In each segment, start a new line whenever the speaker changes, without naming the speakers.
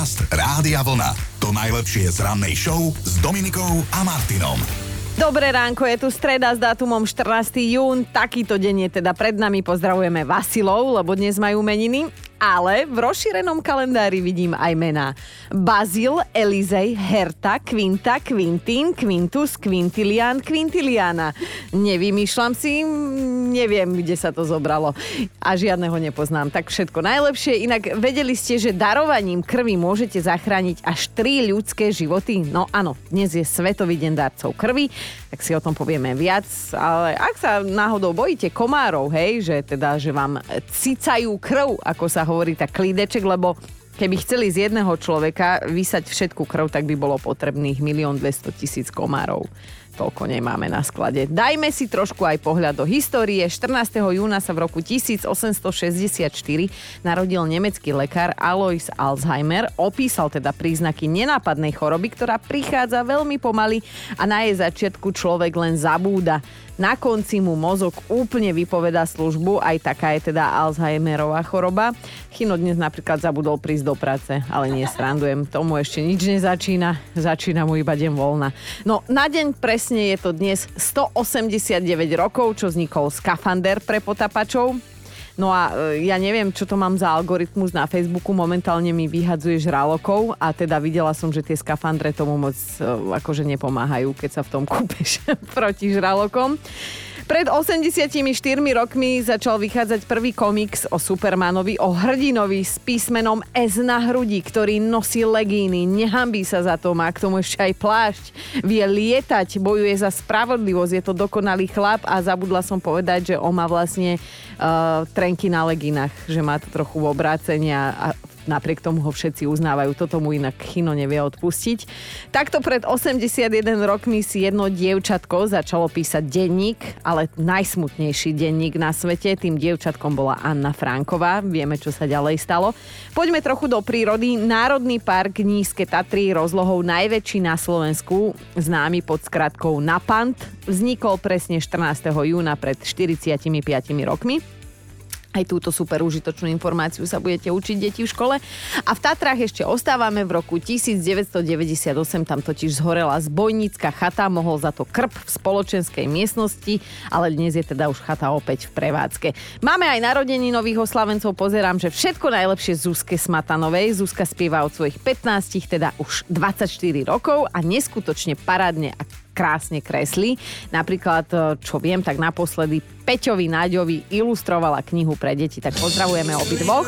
Podcast Rádia Vlna. To najlepšie z rannej show s Dominikou a Martinom.
Dobré ránko, je tu streda s dátumom 14. jún. Takýto deň je teda pred nami. Pozdravujeme Vasilov, lebo dnes majú meniny ale v rozšírenom kalendári vidím aj mená. Bazil, Elizej, Herta, Quinta, Quintin, Quintus, Quintilian, Quintiliana. Nevymýšľam si, neviem, kde sa to zobralo. A žiadneho nepoznám. Tak všetko najlepšie. Inak vedeli ste, že darovaním krvi môžete zachrániť až 3 ľudské životy? No áno, dnes je Svetový deň darcov krvi, tak si o tom povieme viac. Ale ak sa náhodou bojíte komárov, hej, že teda, že vám cicajú krv, ako sa hovorí tak klídeček, lebo keby chceli z jedného človeka vysať všetku krv, tak by bolo potrebných 1 200 tisíc komárov toľko nemáme na sklade. Dajme si trošku aj pohľad do histórie. 14. júna sa v roku 1864 narodil nemecký lekár Alois Alzheimer. Opísal teda príznaky nenápadnej choroby, ktorá prichádza veľmi pomaly a na jej začiatku človek len zabúda. Na konci mu mozog úplne vypoveda službu, aj taká je teda Alzheimerová choroba. Chino dnes napríklad zabudol prísť do práce, ale nie srandujem, tomu ešte nič nezačína, začína mu iba deň voľna. No na deň presne je to dnes 189 rokov, čo vznikol skafander pre potapačov. No a e, ja neviem, čo to mám za algoritmus na Facebooku, momentálne mi vyhadzuje žralokov a teda videla som, že tie skafandre tomu moc e, akože nepomáhajú, keď sa v tom kúpeš proti žralokom. Pred 84 rokmi začal vychádzať prvý komiks o Supermanovi, o hrdinovi s písmenom S na hrudi, ktorý nosí legíny, nehambí sa za to, má k tomu ešte aj plášť, vie lietať, bojuje za spravodlivosť, je to dokonalý chlap a zabudla som povedať, že on má vlastne uh, trenky na leginách, že má to trochu obrácenia a napriek tomu ho všetci uznávajú. Toto mu inak Chino nevie odpustiť. Takto pred 81 rokmi si jedno dievčatko začalo písať denník, ale najsmutnejší denník na svete. Tým dievčatkom bola Anna Franková. Vieme, čo sa ďalej stalo. Poďme trochu do prírody. Národný park Nízke Tatry rozlohou najväčší na Slovensku, známy pod skratkou Napant, vznikol presne 14. júna pred 45 rokmi. Aj túto super užitočnú informáciu sa budete učiť deti v škole. A v Tatrách ešte ostávame v roku 1998, tam totiž zhorela zbojnícka chata, mohol za to krp v spoločenskej miestnosti, ale dnes je teda už chata opäť v prevádzke. Máme aj narodení nových oslavencov, pozerám, že všetko najlepšie Zuzke Smatanovej. Zuzka spieva od svojich 15, teda už 24 rokov a neskutočne parádne a krásne kreslí. Napríklad, e, čo viem, tak naposledy Peťovi Náďovi ilustrovala knihu pre deti, tak pozdravujeme obidvoch.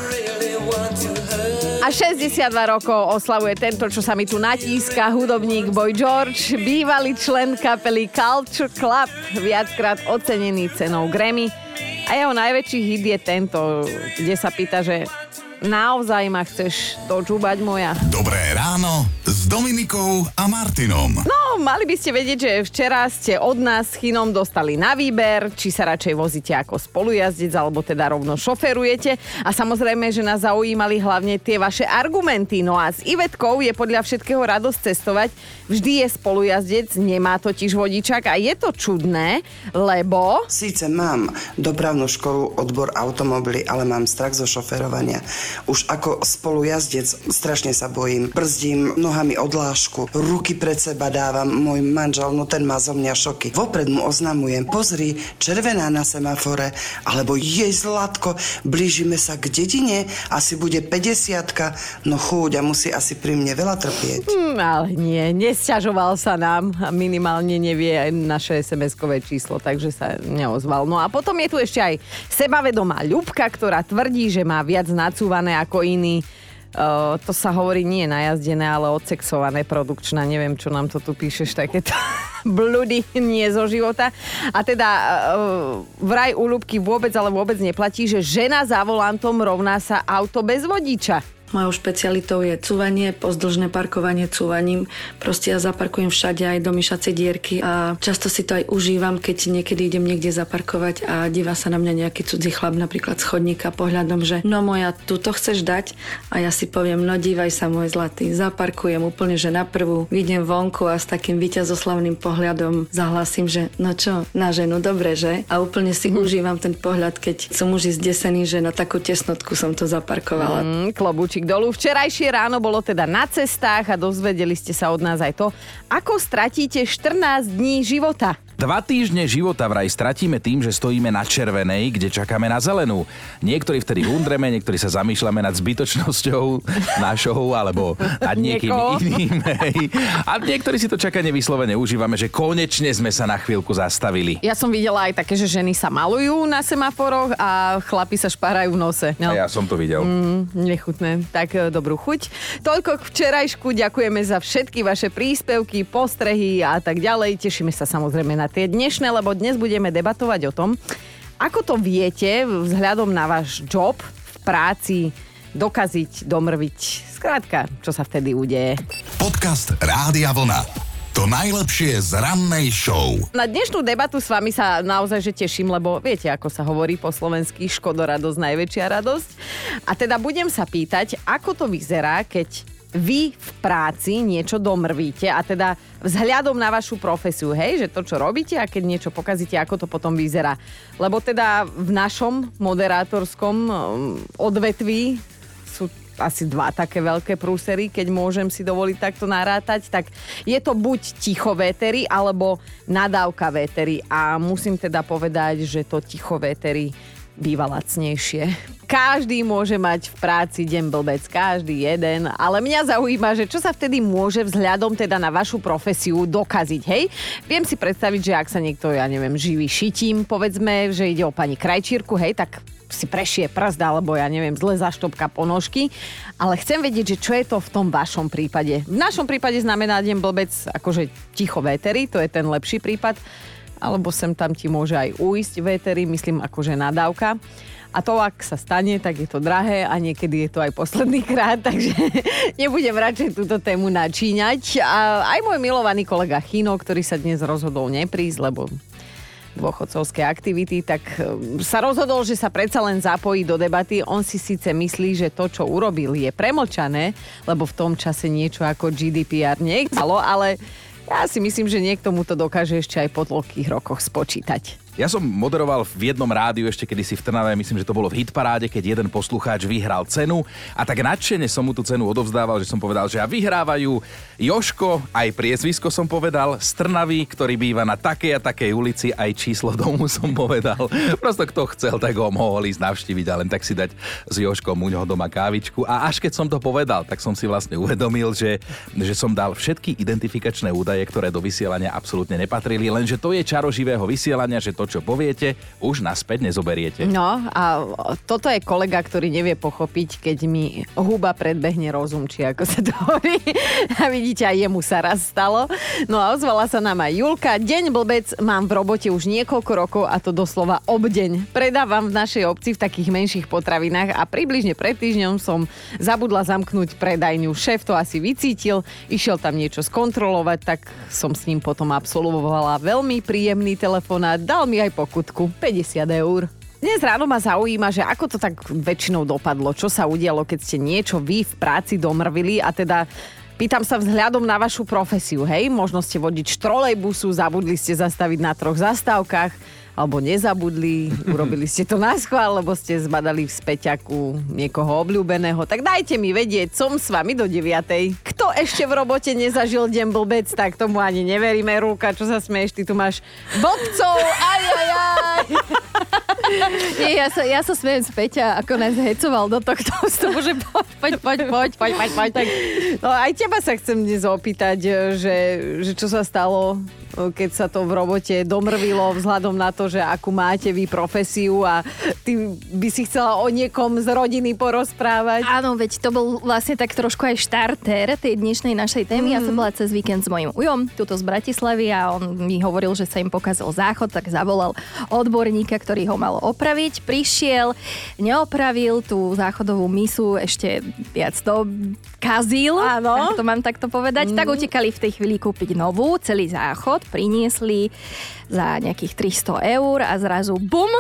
A 62 rokov oslavuje tento, čo sa mi tu natíska, hudobník Boy George, bývalý člen kapely Culture Club, viackrát ocenený cenou Grammy. A jeho najväčší hit je tento, kde sa pýta, že naozaj ma chceš dočúbať moja.
Dobré ráno s Dominikou a Martinom.
No, mali by ste vedieť, že včera ste od nás s Chinom dostali na výber, či sa radšej vozíte ako spolujazdec, alebo teda rovno šoferujete. A samozrejme, že nás zaujímali hlavne tie vaše argumenty. No a s Ivetkou je podľa všetkého radosť cestovať. Vždy je spolujazdec, nemá totiž vodičak a je to čudné, lebo...
Síce mám dopravnú školu, odbor automobily, ale mám strach zo šoferovania. Už ako spolujazdec strašne sa bojím. Brzdím nohami odlášku, ruky pred seba dávam môj manžel, no ten má zo mňa šoky. Vopred mu oznamujem, pozri, červená na semafore, alebo jej zlatko, blížime sa k dedine, asi bude 50 no chúď a musí asi pri mne veľa trpieť.
Mm, ale nie, nesťažoval sa nám minimálne nevie aj naše SMS-kové číslo, takže sa neozval. No a potom je tu ešte aj sebavedomá Ľubka, ktorá tvrdí, že má viac nacúvané ako iní Uh, to sa hovorí nie najazdené, ale odsexované produkčná. Neviem, čo nám to tu píšeš, takéto bludy nie zo života. A teda uh, vraj u Ľubky vôbec, ale vôbec neplatí, že žena za volantom rovná sa auto bez vodiča.
Mojou špecialitou je cúvanie, pozdĺžne parkovanie cúvaním. Proste ja zaparkujem všade aj do myšacej dierky a často si to aj užívam, keď niekedy idem niekde zaparkovať a divá sa na mňa nejaký cudzí chlap napríklad z chodníka pohľadom, že no moja, tu to chceš dať a ja si poviem, no dívaj sa môj zlatý, zaparkujem úplne, že na prvú, vidím vonku a s takým víťazoslavným pohľadom zahlasím, že no čo, na ženu, dobre, že? A úplne si mm. užívam ten pohľad, keď som už zdesení, že na takú tesnotku som to zaparkovala.
Mm, klobúčik klobúčik dolu. Včerajšie ráno bolo teda na cestách a dozvedeli ste sa od nás aj to, ako stratíte 14 dní života.
Dva týždne života vraj stratíme tým, že stojíme na červenej, kde čakáme na zelenú. Niektorí vtedy hundreme, niektorí sa zamýšľame nad zbytočnosťou našou alebo nad niekým iným. Hej. A niektorí si to čakanie vyslovene užívame, že konečne sme sa na chvíľku zastavili.
Ja som videla aj také, že ženy sa malujú na semaforoch a chlapi sa šparajú v nose. No.
A ja som to videl.
Mm, nechutné. Tak e, dobrú chuť. Toľko k včerajšku. Ďakujeme za všetky vaše príspevky, postrehy a tak ďalej. Tešíme sa samozrejme na tie dnešné, lebo dnes budeme debatovať o tom, ako to viete vzhľadom na váš job v práci dokaziť, domrviť. Skrátka, čo sa vtedy udeje.
Podcast Rádia Vlna. To najlepšie z rannej show.
Na dnešnú debatu s vami sa naozaj že teším, lebo viete, ako sa hovorí po slovensky, škodoradosť, najväčšia radosť. A teda budem sa pýtať, ako to vyzerá, keď vy v práci niečo domrvíte a teda vzhľadom na vašu profesiu, hej, že to, čo robíte a keď niečo pokazíte, ako to potom vyzerá. Lebo teda v našom moderátorskom um, odvetví sú asi dva také veľké prúsery, keď môžem si dovoliť takto narátať, tak je to buď ticho vétery, alebo nadávka vétery. A musím teda povedať, že to ticho vétery býva lacnejšie. Každý môže mať v práci deň blbec, každý jeden, ale mňa zaujíma, že čo sa vtedy môže vzhľadom teda na vašu profesiu dokaziť, hej? Viem si predstaviť, že ak sa niekto, ja neviem, živí šitím, povedzme, že ide o pani krajčírku, hej, tak si prešie prst, alebo ja neviem, zle zaštopka ponožky. Ale chcem vedieť, že čo je to v tom vašom prípade. V našom prípade znamená deň blbec akože ticho vétery, to je ten lepší prípad. Alebo sem tam ti môže aj uísť vétery, myslím akože nadávka. A to, ak sa stane, tak je to drahé a niekedy je to aj posledný krát, takže nebudem radšej túto tému načíňať. A aj môj milovaný kolega Chino, ktorý sa dnes rozhodol neprísť, lebo dôchodcovské aktivity, tak e, sa rozhodol, že sa predsa len zapojí do debaty. On si síce myslí, že to, čo urobil, je premlčané, lebo v tom čase niečo ako GDPR nechalo, ale ja si myslím, že niekto mu to dokáže ešte aj po dlhých rokoch spočítať.
Ja som moderoval v jednom rádiu ešte kedysi v Trnave, myslím, že to bolo v hitparáde, keď jeden poslucháč vyhral cenu a tak nadšene som mu tú cenu odovzdával, že som povedal, že a vyhrávajú Joško, aj priezvisko som povedal, z Trnavy, ktorý býva na takej a takej ulici, aj číslo domu som povedal. Prosto kto chcel, tak ho mohol ísť navštíviť a len tak si dať s Joškom u ňoho doma kávičku. A až keď som to povedal, tak som si vlastne uvedomil, že, že som dal všetky identifikačné údaje, ktoré do vysielania absolútne nepatrili, lenže to je čaro živého vysielania, že to, čo poviete, už naspäť nezoberiete.
No a toto je kolega, ktorý nevie pochopiť, keď mi huba predbehne rozum, či ako sa to hovorí. A vidíte, aj jemu sa raz stalo. No a ozvala sa nám aj Julka. Deň blbec mám v robote už niekoľko rokov a to doslova obdeň. Predávam v našej obci v takých menších potravinách a približne pred týždňom som zabudla zamknúť predajňu. Šéf to asi vycítil, išiel tam niečo skontrolovať, tak som s ním potom absolvovala veľmi príjemný telefonát. Dal mi aj pokutku, 50 eur. Dnes ráno ma zaujíma, že ako to tak väčšinou dopadlo, čo sa udialo, keď ste niečo vy v práci domrvili a teda Pýtam sa vzhľadom na vašu profesiu, hej? Možno ste vodič trolejbusu, zabudli ste zastaviť na troch zastávkach, alebo nezabudli, urobili ste to na schvál, lebo ste zbadali v späťaku niekoho obľúbeného. Tak dajte mi vedieť, som s vami do 9. Kto ešte v robote nezažil deň blbec, tak tomu ani neveríme. Rúka, čo sa smeješ, ty tu máš blbcov, aj, aj, aj.
Nie, ja sa, ja sa smejem späť a ako nás hecoval do tohto vstupu, že poď, poď, poď, poď, poď, poď, poď.
Tak, no aj teba sa chcem dnes opýtať, že, že čo sa stalo keď sa to v robote domrvilo vzhľadom na to, že akú máte vy profesiu a ty by si chcela o niekom z rodiny porozprávať.
Áno, veď to bol vlastne tak trošku aj štartér tej dnešnej našej témy. Mm. Ja som bola cez víkend s mojim ujom, tuto z Bratislavy a on mi hovoril, že sa im pokazil záchod, tak zavolal odborníka, ktorý ho mal opraviť. Prišiel, neopravil tú záchodovú misu, ešte viac to kazil,
Áno.
to mám takto povedať. Mm. Tak utekali v tej chvíli kúpiť novú, celý záchod, priniesli za nejakých 300 eur a zrazu bum,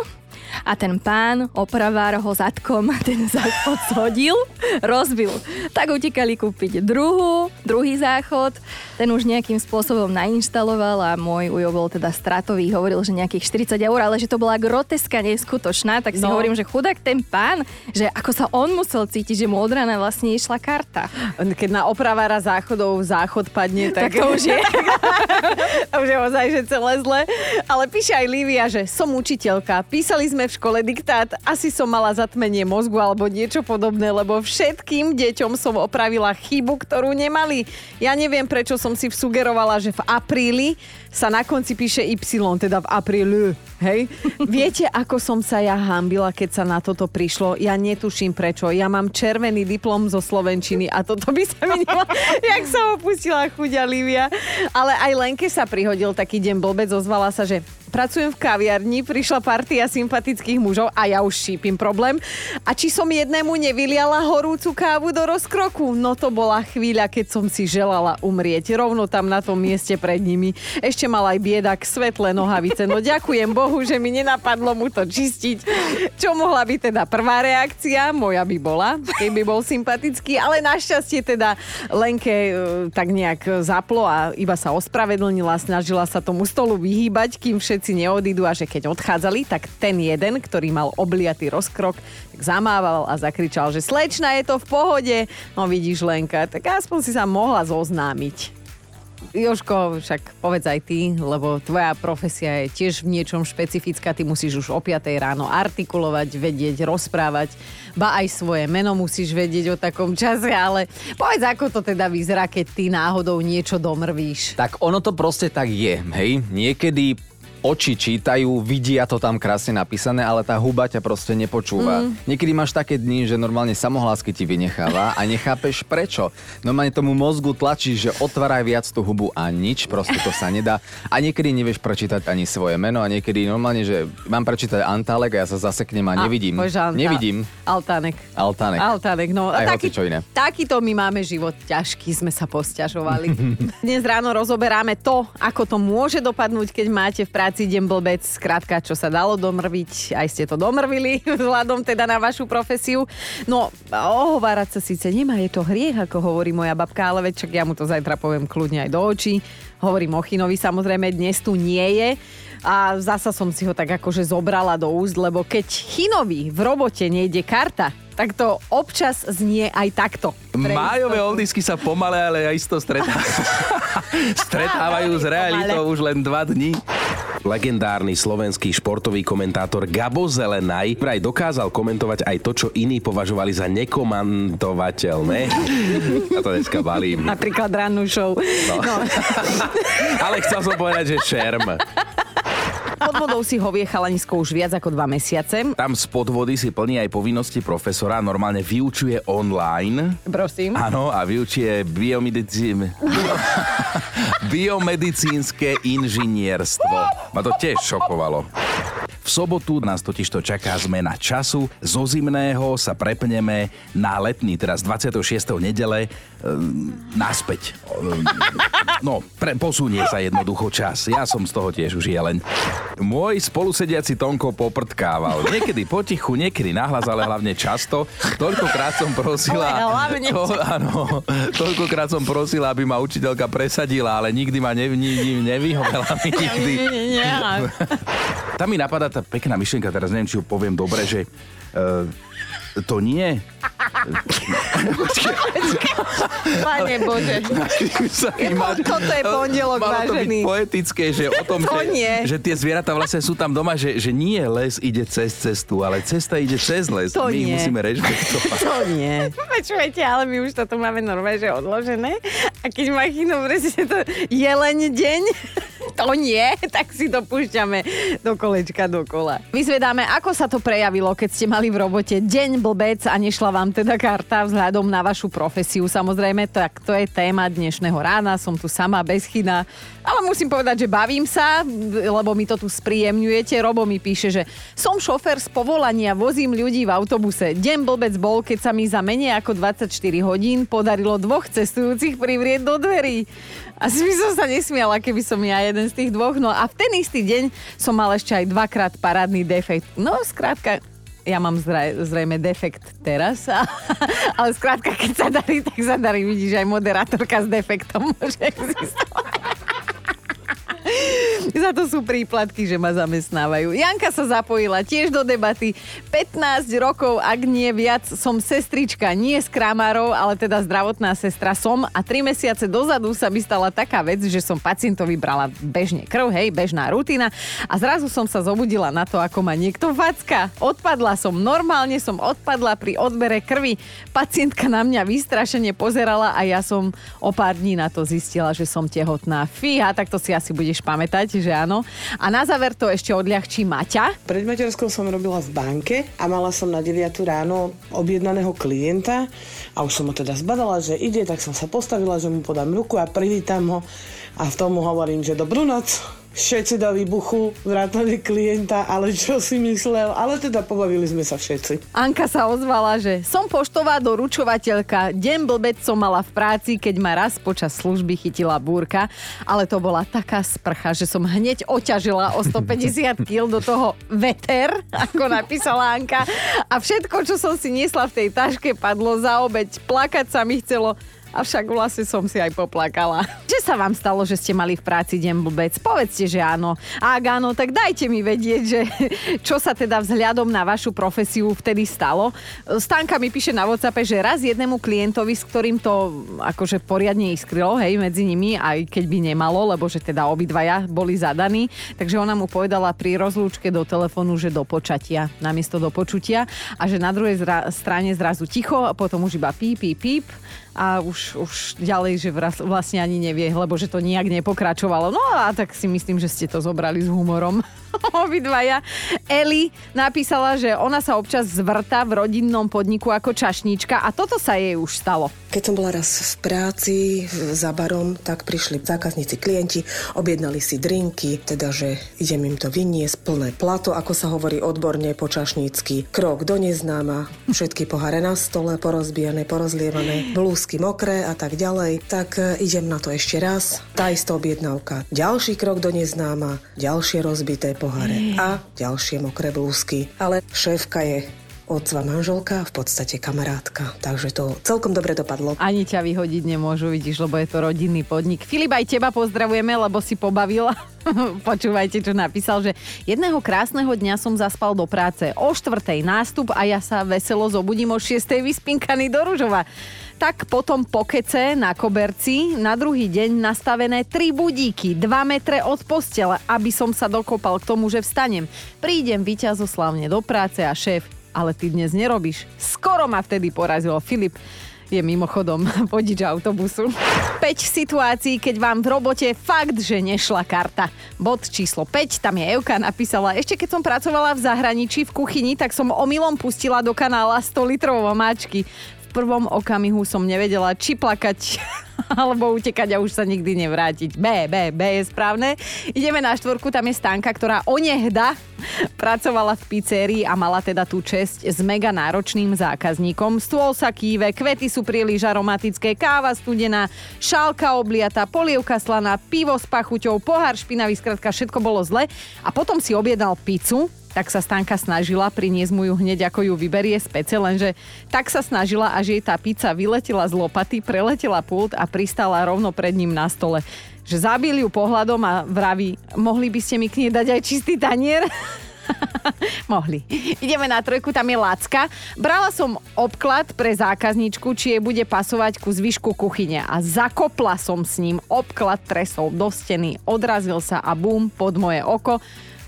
a ten pán, opravár ho zadkom ten záchod zhodil, rozbil. Tak utekali kúpiť druhú, druhý záchod, ten už nejakým spôsobom nainštaloval a môj ujo bol teda stratový, hovoril, že nejakých 40 eur, ale že to bola groteska neskutočná, tak si
No.
hovorím, že chudák ten pán, že ako sa on musel cítiť, že mu od rána vlastne išla karta.
Keď na opravára záchodov záchod padne, tak,
Tak to už je.
to už je ozaj, že celé zle. Ale píše aj Lívia, že som učiteľka. Písali sme v škole diktát, asi som mala zatmenie mozgu alebo niečo podobné, lebo všetkým deťom som opravila chybu, ktorú nemali. Ja neviem, prečo som si vsugerovala, že v apríli sa na konci píše Y, teda v apríli. Hej? Viete, ako som sa ja hambila, keď sa na toto prišlo? Ja netuším prečo. Ja mám červený diplom zo Slovenčiny a toto by sa mi nemalo... Jak sa opustila chuďa Lívia. Ale aj Lenke sa prihodil taký deň blbec, ozvala sa, že pracujem v kaviarni, prišla partia sympatických mužov a ja už šípim problém. A či som jednému nevyliala horúcu kávu do rozkroku? No to bola chvíľa, keď som si želala umrieť. Rovno tam na tom mieste pred nimi. Ešte mal aj biedak svetlé nohavice. No ďakujem Bohu, že mi nenapadlo mu to čistiť. Čo mohla byť teda prvá reakcia? Moja by bola, keby bol sympatický. Ale našťastie teda Lenke e, tak nejak zaplo a iba sa ospravedlnila, snažila sa tomu stolu vyhýbať, kým všetci neodídu a že keď odchádzali, tak ten jeden, ktorý mal obliatý rozkrok, tak zamával a zakričal, že slečna je to v pohode. No vidíš Lenka, tak aspoň si sa mohla zoznámiť. Joško, však povedz aj ty, lebo tvoja profesia je tiež v niečom špecifická. Ty musíš už o 5 ráno artikulovať, vedieť, rozprávať, ba aj svoje meno musíš vedieť o takom čase, ale povedz, ako to teda vyzerá, keď ty náhodou niečo domrvíš.
Tak ono to proste tak je, hej. Niekedy oči čítajú, vidia to tam krásne napísané, ale tá huba ťa proste nepočúva. Mm. Niekedy máš také dni, že normálne samohlásky ti vynecháva a nechápeš prečo. Normálne tomu mozgu tlačíš, že otváraj viac tú hubu a nič, proste to sa nedá. A niekedy nevieš prečítať ani svoje meno a niekedy normálne, že mám prečítať Antálek a ja sa zaseknem a nevidím.
povieš, Anta-
Nevidím.
Altánek.
Altánek.
Altánek, no.
Aj
a
hocičo iné.
Takýto my máme život ťažký, sme sa posťažovali. Dnes ráno rozoberáme to, ako to môže dopadnúť, keď máte v práci deň blbec. Skrátka, čo sa dalo domrviť, aj ste to domrvili vzhľadom teda na vašu profesiu. No, ohovárať sa síce nemá, je to hriech, ako hovorí moja babka, ale veď ja mu to zajtra poviem kľudne aj do očí. Hovorím o Chinovi, samozrejme dnes tu nie je. A zasa som si ho tak akože zobrala do úst, lebo keď Chinovi v robote nejde karta, tak to občas znie aj takto. Pre
Májové
istotu.
oldisky sa pomale, ale aj isto stretávajú. stretávajú s realitou už len dva dní. Legendárny slovenský športový komentátor Gabo Zelenaj vraj dokázal komentovať aj to, čo iní považovali za nekomandovateľné. A to dneska balím.
Napríklad rannú show. No. No.
Ale chcel som povedať, že šerm.
Pod vodou si hovie chalanisko už viac ako dva mesiace.
Tam spod vody si plní aj povinnosti profesora, normálne vyučuje online.
Prosím.
Áno, a vyučuje biomedici... biomedicínske inžinierstvo. Ma to tiež šokovalo. V sobotu nás totižto čaká zmena času. Zo zimného sa prepneme na letný, teraz 26. nedele, ehm, naspäť. Ehm, No, pre, posunie sa jednoducho čas. Ja som z toho tiež už jeleň. Môj spolusediaci Tonko poprtkával. Niekedy potichu, niekedy nahlas, ale hlavne často. Toľkokrát som prosila...
Ale hlavne
to, áno, toľkokrát som prosila, aby ma učiteľka presadila, ale nikdy ma nev, ni, nevyhovela mi nikdy. Tam mi napadá tá pekná myšlienka, teraz neviem, či ju poviem dobre, že uh, to nie.
Pane Bože. Toto je pondelok,
Malo to byť poetické, že o tom,
To
že,
nie.
že tie zvieratá vlastne sú tam doma, že, že nie les ide cez cestu, ale cesta ide cez les.
To
My ich
nie.
musíme rešpektovať.
To nie. Počujete, ale my už toto máme normálne, že odložené. A keď má chino presne to jeleň deň, to nie, tak si to púšťame do kolečka dokola. Vyzvedáme, ako sa to prejavilo, keď ste mali v robote deň blbec a nešla vám teda karta vzhľadom na vašu profesiu. Samozrejme, tak to je téma dnešného rána. Som tu sama bez chyna. Ale musím povedať, že bavím sa, lebo mi to tu spríjemňujete. Robo mi píše, že som šofér z povolania, vozím ľudí v autobuse. Deň blbec bol, keď sa mi za menej ako 24 hodín podarilo dvoch cestujúcich privrieť do dverí. Asi by som sa nesmiala, keby som ja jeden z tých dvoch. No a v ten istý deň som mal ešte aj dvakrát parádny defekt. No, skrátka, ja mám zra- zrejme defekt teraz, ale skrátka, keď sa darí, tak sa darí. Vidíš, aj moderátorka s defektom môže existovať. Za to sú príplatky, že ma zamestnávajú. Janka sa zapojila tiež do debaty. 15 rokov, ak nie viac, som sestrička, nie z kramárov, ale teda zdravotná sestra som a 3 mesiace dozadu sa mi stala taká vec, že som pacientovi brala bežne krv, hej, bežná rutina a zrazu som sa zobudila na to, ako ma niekto facka. Odpadla som, normálne som odpadla pri odbere krvi. Pacientka na mňa vystrašene pozerala a ja som o pár dní na to zistila, že som tehotná. Fíha, tak to si asi budeš pamätať, že áno. A na záver to ešte odľahčí Maťa.
Pred materskou som robila v banke a mala som na 9 ráno objednaného klienta a už som ho teda zbadala, že ide, tak som sa postavila, že mu podám ruku a privítam ho a v tomu hovorím, že dobrú noc všetci do výbuchu, vrátane klienta, ale čo si myslel, ale teda pobavili sme sa všetci.
Anka sa ozvala, že som poštová doručovateľka, deň blbec som mala v práci, keď ma raz počas služby chytila búrka, ale to bola taká sprcha, že som hneď oťažila o 150 kg do toho veter, ako napísala Anka. A všetko, čo som si niesla v tej taške, padlo za obeď, plakať sa mi chcelo, Avšak vlastne som si aj poplakala. Čo sa vám stalo, že ste mali v práci deň blbec? Povedzte, že áno. A ak áno, tak dajte mi vedieť, že čo sa teda vzhľadom na vašu profesiu vtedy stalo. Stanka mi píše na WhatsApp, že raz jednému klientovi, s ktorým to akože poriadne iskrylo, hej, medzi nimi, aj keď by nemalo, lebo že teda obidvaja boli zadaní, takže ona mu povedala pri rozlúčke do telefónu, že do počatia, namiesto do počutia a že na druhej zra- strane zrazu ticho a potom už iba píp, píp, píp a už, už ďalej, že vlastne ani nevie, lebo že to nijak nepokračovalo. No a tak si myslím, že ste to zobrali s humorom. Obidvaja. Eli napísala, že ona sa občas zvrta v rodinnom podniku ako čašníčka a toto sa jej už stalo.
Keď som bola raz v práci za barom, tak prišli zákazníci, klienti, objednali si drinky, teda, že idem im to vyniesť, plné plato, ako sa hovorí odborne po čašnícky, krok do neznáma, všetky poháre na stole, porozbijané, porozlievané, blúzky mokré a tak ďalej, tak e, idem na to ešte raz. Tá istá objednávka. Ďalší krok do neznáma, ďalšie rozbité poháre a ďalšie mokré blúzky. Ale šéfka je otcova manželka, v podstate kamarátka. Takže to celkom dobre dopadlo.
Ani ťa vyhodiť nemôžu, vidíš, lebo je to rodinný podnik. Filip, aj teba pozdravujeme, lebo si pobavila. Počúvajte, čo napísal, že jedného krásneho dňa som zaspal do práce. O štvrtej nástup a ja sa veselo zobudím o šiestej vyspinkaný do Ružova tak potom pokece na koberci na druhý deň nastavené tri budíky, 2 metre od postele, aby som sa dokopal k tomu, že vstanem. Prídem vyťazoslavne do práce a šéf, ale ty dnes nerobíš. Skoro ma vtedy porazilo Filip je mimochodom vodič autobusu. 5 situácií, keď vám v robote fakt, že nešla karta. Bod číslo 5, tam je Euka napísala, ešte keď som pracovala v zahraničí v kuchyni, tak som omylom pustila do kanála 100 litrov omáčky. Prvom okamihu som nevedela, či plakať alebo utekať a už sa nikdy nevrátiť. B, B, B je správne. Ideme na štvorku, tam je stánka, ktorá onehda pracovala v pizzerii a mala teda tú česť s mega náročným zákazníkom. Stôl sa kýve, kvety sú príliš aromatické, káva studená, šálka obliata, polievka slaná, pivo s pachuťou, pohár špinavý, skratka všetko bolo zle. A potom si objednal pizzu, tak sa Stanka snažila priniesť mu ju hneď, ako ju vyberie z pece, lenže tak sa snažila, až jej tá pizza vyletela z lopaty, preletela pult a pristala rovno pred ním na stole. Že zabil ju pohľadom a vraví, mohli by ste mi k nej dať aj čistý tanier? Mohli. Ideme na trojku, tam je Lacka. Brala som obklad pre zákazničku, či jej bude pasovať ku zvyšku kuchyne a zakopla som s ním obklad tresol do steny, odrazil sa a bum, pod moje oko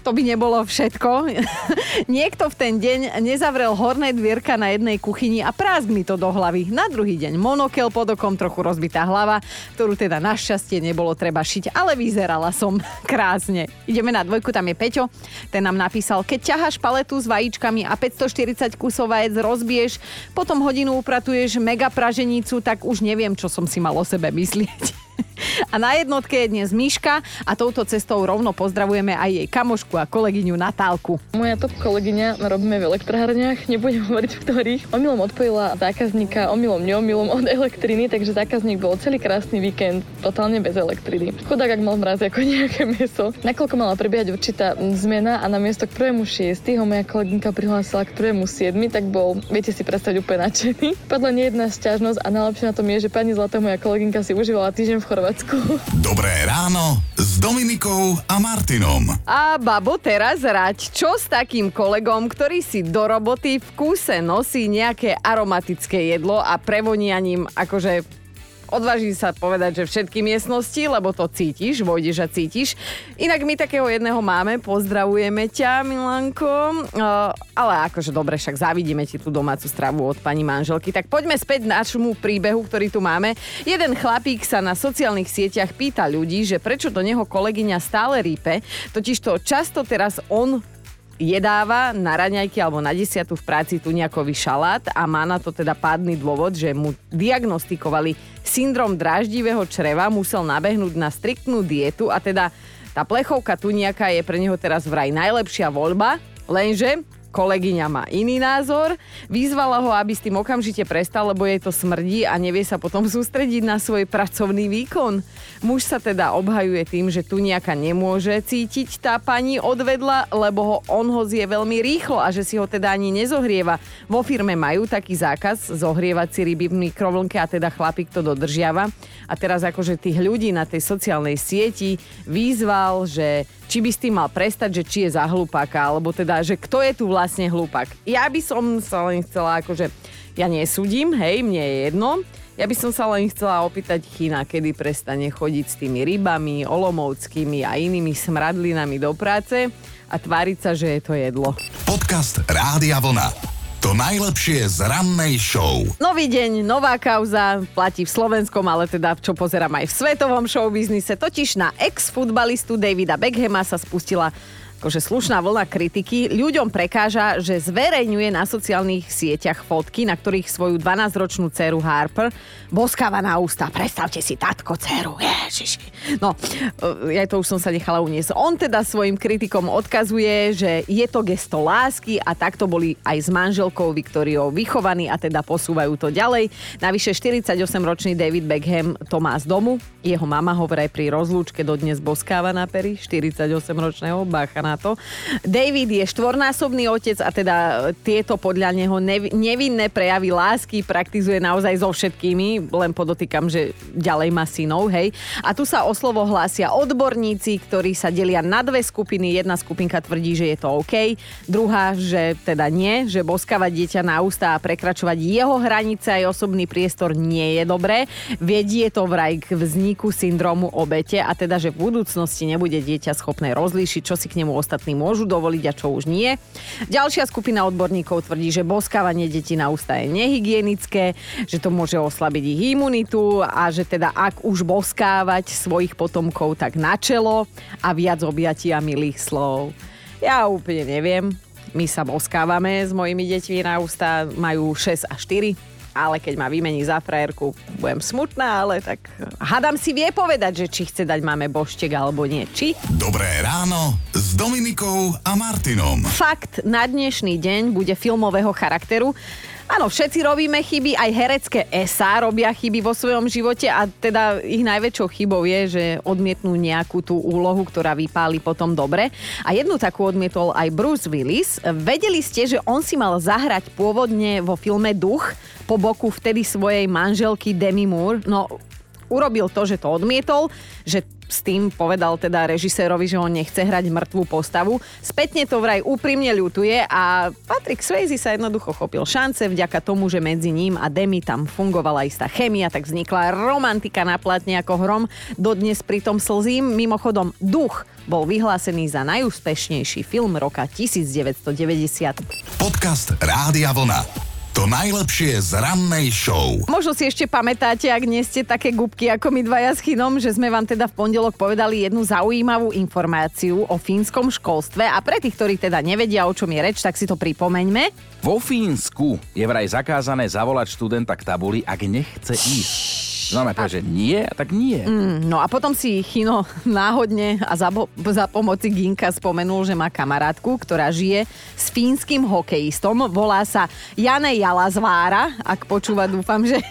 to by nebolo všetko. Niekto v ten deň nezavrel horné dvierka na jednej kuchyni a prásk mi to do hlavy. Na druhý deň monokel pod okom, trochu rozbitá hlava, ktorú teda našťastie nebolo treba šiť, ale vyzerala som krásne. Ideme na dvojku, tam je Peťo. Ten nám napísal, keď ťaháš paletu s vajíčkami a 540 kusov vajec rozbiješ, potom hodinu upratuješ mega praženicu, tak už neviem, čo som si mal o sebe myslieť. A na jednotke je dnes Miška a touto cestou rovno pozdravujeme aj jej kamošku a kolegyňu Natálku.
Moja top kolegyňa robíme v elektrárniach, nebudem hovoriť v ktorých. Omylom odpojila zákazníka, omylom, neomylom od elektriny, takže zákazník bol celý krásny víkend totálne bez elektriny. Chudák, ak mal mraz ako nejaké meso. Nakoľko mala prebiehať určitá zmena a na miesto k prvému 6 ho moja kolegynka prihlásila k prvému 7, tak bol, viete si predstaviť, úplne nadšený. Padla nejedná sťažnosť a najlepšie na tom je, že pani Zlatá moja kolegynka si užívala týždeň Chorvátsku.
Dobré ráno s Dominikou a Martinom.
A babo, teraz rať, čo s takým kolegom, ktorý si do roboty v kúse nosí nejaké aromatické jedlo a prevonianím akože odváži sa povedať, že všetky miestnosti, lebo to cítiš, vojdeš a cítiš. Inak my takého jedného máme, pozdravujeme ťa, Milanko. Uh, ale akože dobre, však závidíme ti tú domácu stravu od pani manželky. Tak poďme späť našmu príbehu, ktorý tu máme. Jeden chlapík sa na sociálnych sieťach pýta ľudí, že prečo do neho kolegyňa stále rípe, totiž to často teraz on jedáva na raňajky alebo na desiatu v práci tuniakový šalát a má na to teda pádny dôvod, že mu diagnostikovali syndrom dráždivého čreva, musel nabehnúť na striktnú dietu a teda tá plechovka tuniaka je pre neho teraz vraj najlepšia voľba, lenže kolegyňa má iný názor. Vyzvala ho, aby s tým okamžite prestal, lebo jej to smrdí a nevie sa potom sústrediť na svoj pracovný výkon. Muž sa teda obhajuje tým, že tu nejaká nemôže cítiť tá pani odvedla, lebo ho on ho zje veľmi rýchlo a že si ho teda ani nezohrieva. Vo firme majú taký zákaz zohrievať si ryby v mikrovlnke a teda chlapík to dodržiava. A teraz akože tých ľudí na tej sociálnej sieti vyzval, že či by s tým mal prestať, že či je za hlupáka, alebo teda, že kto je tu vlastne hlupák. Ja by som sa len chcela, akože ja nesúdim, hej, mne je jedno, ja by som sa len chcela opýtať China, kedy prestane chodiť s tými rybami, olomovskými a inými smradlinami do práce a tváriť sa, že je to jedlo.
Podcast Rádia Vlna. To najlepšie z rannej show.
Nový deň, nová kauza, platí v slovenskom, ale teda čo pozerám aj v svetovom showbiznise. Totiž na ex-futbalistu Davida Beckhama sa spustila akože slušná vlna kritiky. Ľuďom prekáža, že zverejňuje na sociálnych sieťach fotky, na ktorých svoju 12-ročnú dceru Harper boskáva na ústa. Predstavte si, tatko, dceru, ježiš. No, e, ja to už som sa nechala uniesť. On teda svojim kritikom odkazuje, že je to gesto lásky a takto boli aj s manželkou Viktoriou vychovaní a teda posúvajú to ďalej. Navyše 48-ročný David Beckham to má z domu. Jeho mama ho vraj pri rozlúčke dodnes boskáva na pery 48-ročného bacha na to. David je štvornásobný otec a teda tieto podľa neho nevinné prejavy lásky praktizuje naozaj so všetkými, len podotýkam, že ďalej má synov, hej. A tu sa o slovo hlásia odborníci, ktorí sa delia na dve skupiny. Jedna skupinka tvrdí, že je to OK, druhá, že teda nie, že boskávať dieťa na ústa a prekračovať jeho hranice aj osobný priestor nie je dobré. Vedie to vraj k vzniku syndromu obete a teda, že v budúcnosti nebude dieťa schopné rozlíšiť, čo si k nemu ostatní môžu dovoliť a čo už nie. Ďalšia skupina odborníkov tvrdí, že boskávanie detí na ústa je nehygienické, že to môže oslabiť ich imunitu a že teda ak už boskávať svojich potomkov, tak na čelo a viac objatí a milých slov. Ja úplne neviem. My sa boskávame s mojimi deťmi na ústa, majú 6 a 4 ale keď ma vymení za frajerku, budem smutná, ale tak hadam si vie povedať, že či chce dať máme boštek alebo nie. Či?
Dobré ráno s Dominikou a Martinom.
Fakt na dnešný deň bude filmového charakteru. Áno, všetci robíme chyby, aj herecké esá robia chyby vo svojom živote a teda ich najväčšou chybou je, že odmietnú nejakú tú úlohu, ktorá vypáli potom dobre. A jednu takú odmietol aj Bruce Willis. Vedeli ste, že on si mal zahrať pôvodne vo filme Duch po boku vtedy svojej manželky Demi Moore. No, urobil to, že to odmietol, že s tým povedal teda režisérovi, že on nechce hrať mŕtvú postavu. Spätne to vraj úprimne ľutuje a Patrick Swayze sa jednoducho chopil šance vďaka tomu, že medzi ním a Demi tam fungovala istá chemia, tak vznikla romantika na platne ako hrom. Dodnes pri tom slzím. Mimochodom, Duch bol vyhlásený za najúspešnejší film roka 1990.
Podcast Rádia Vlna. To najlepšie z rannej show.
Možno si ešte pamätáte, ak nie ste také gubky ako my dvaja s Chinom, že sme vám teda v pondelok povedali jednu zaujímavú informáciu o fínskom školstve a pre tých, ktorí teda nevedia, o čom je reč, tak si to pripomeňme.
Vo Fínsku je vraj zakázané zavolať študenta k tabuli, ak nechce ísť. Znamená, povedať, že nie, tak nie.
Mm, no a potom si Chino náhodne a za, bo- za pomoci Ginka spomenul, že má kamarátku, ktorá žije s fínskym hokejistom. Volá sa Jane Jalazvára. Ak počúva, dúfam, že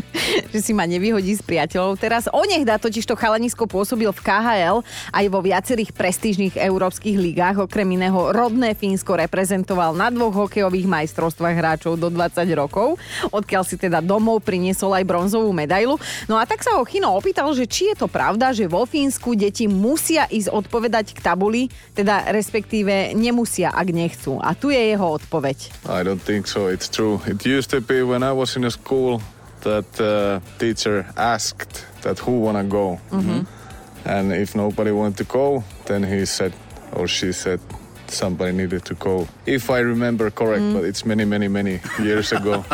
že si ma nevyhodí s priateľov. Teraz onehda totiž to chalanisko pôsobil v KHL aj vo viacerých prestížnych európskych ligách. Okrem iného rodné Fínsko reprezentoval na dvoch hokejových majstrovstvách hráčov do 20 rokov, odkiaľ si teda domov priniesol aj bronzovú medailu. No a tak sa ho Chino opýtal, že či je to pravda, že vo Fínsku deti musia ísť odpovedať k tabuli, teda respektíve nemusia, ak nechcú. A tu je jeho odpoveď.
I don't think so. It's true. It used to be when I was in a school that uh, teacher asked that who wanna go, and if nobody wanted to go, then he said or she said somebody needed to go. If I remember correct, but it's many, many, many years ago.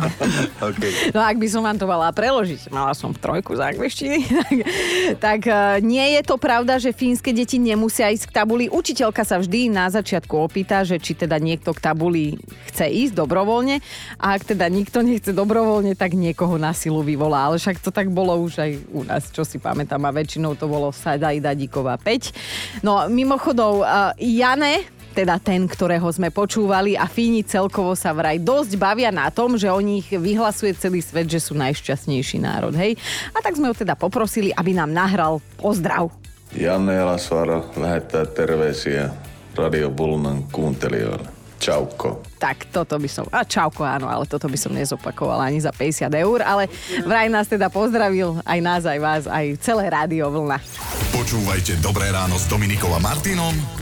okay.
No ak by som vám to mala preložiť, mala som trojku z angličtiny, tak, tak eh, nie je to pravda, že fínske deti nemusia ísť k tabuli. Učiteľka sa vždy na začiatku opýta, že či teda niekto k tabuli chce ísť dobrovoľne a ak teda nikto nechce dobrovoľne, tak niekoho na silu vyvolá. Ale však to tak bolo už aj u nás, čo si pamätám a väčšinou to bolo Sadaj Dadíková 5. No mimochodov, eh, Jane, teda ten, ktorého sme počúvali a Fíni celkovo sa vraj dosť bavia na tom, že o nich vyhlasuje celý svet, že sú najšťastnejší národ, hej? A tak sme ho teda poprosili, aby nám nahral pozdrav.
Janne Jalasvaara lähettää terveisiä Radio Bulnan kuuntelijoille. Ciaukko.
Tak toto by som, a čauko áno, ale toto by som nezopakovala ani za 50 eur, ale vraj nás teda pozdravil aj nás, aj vás, aj celé rádio vlna.
Počúvajte Dobré ráno s Dominikom a Martinom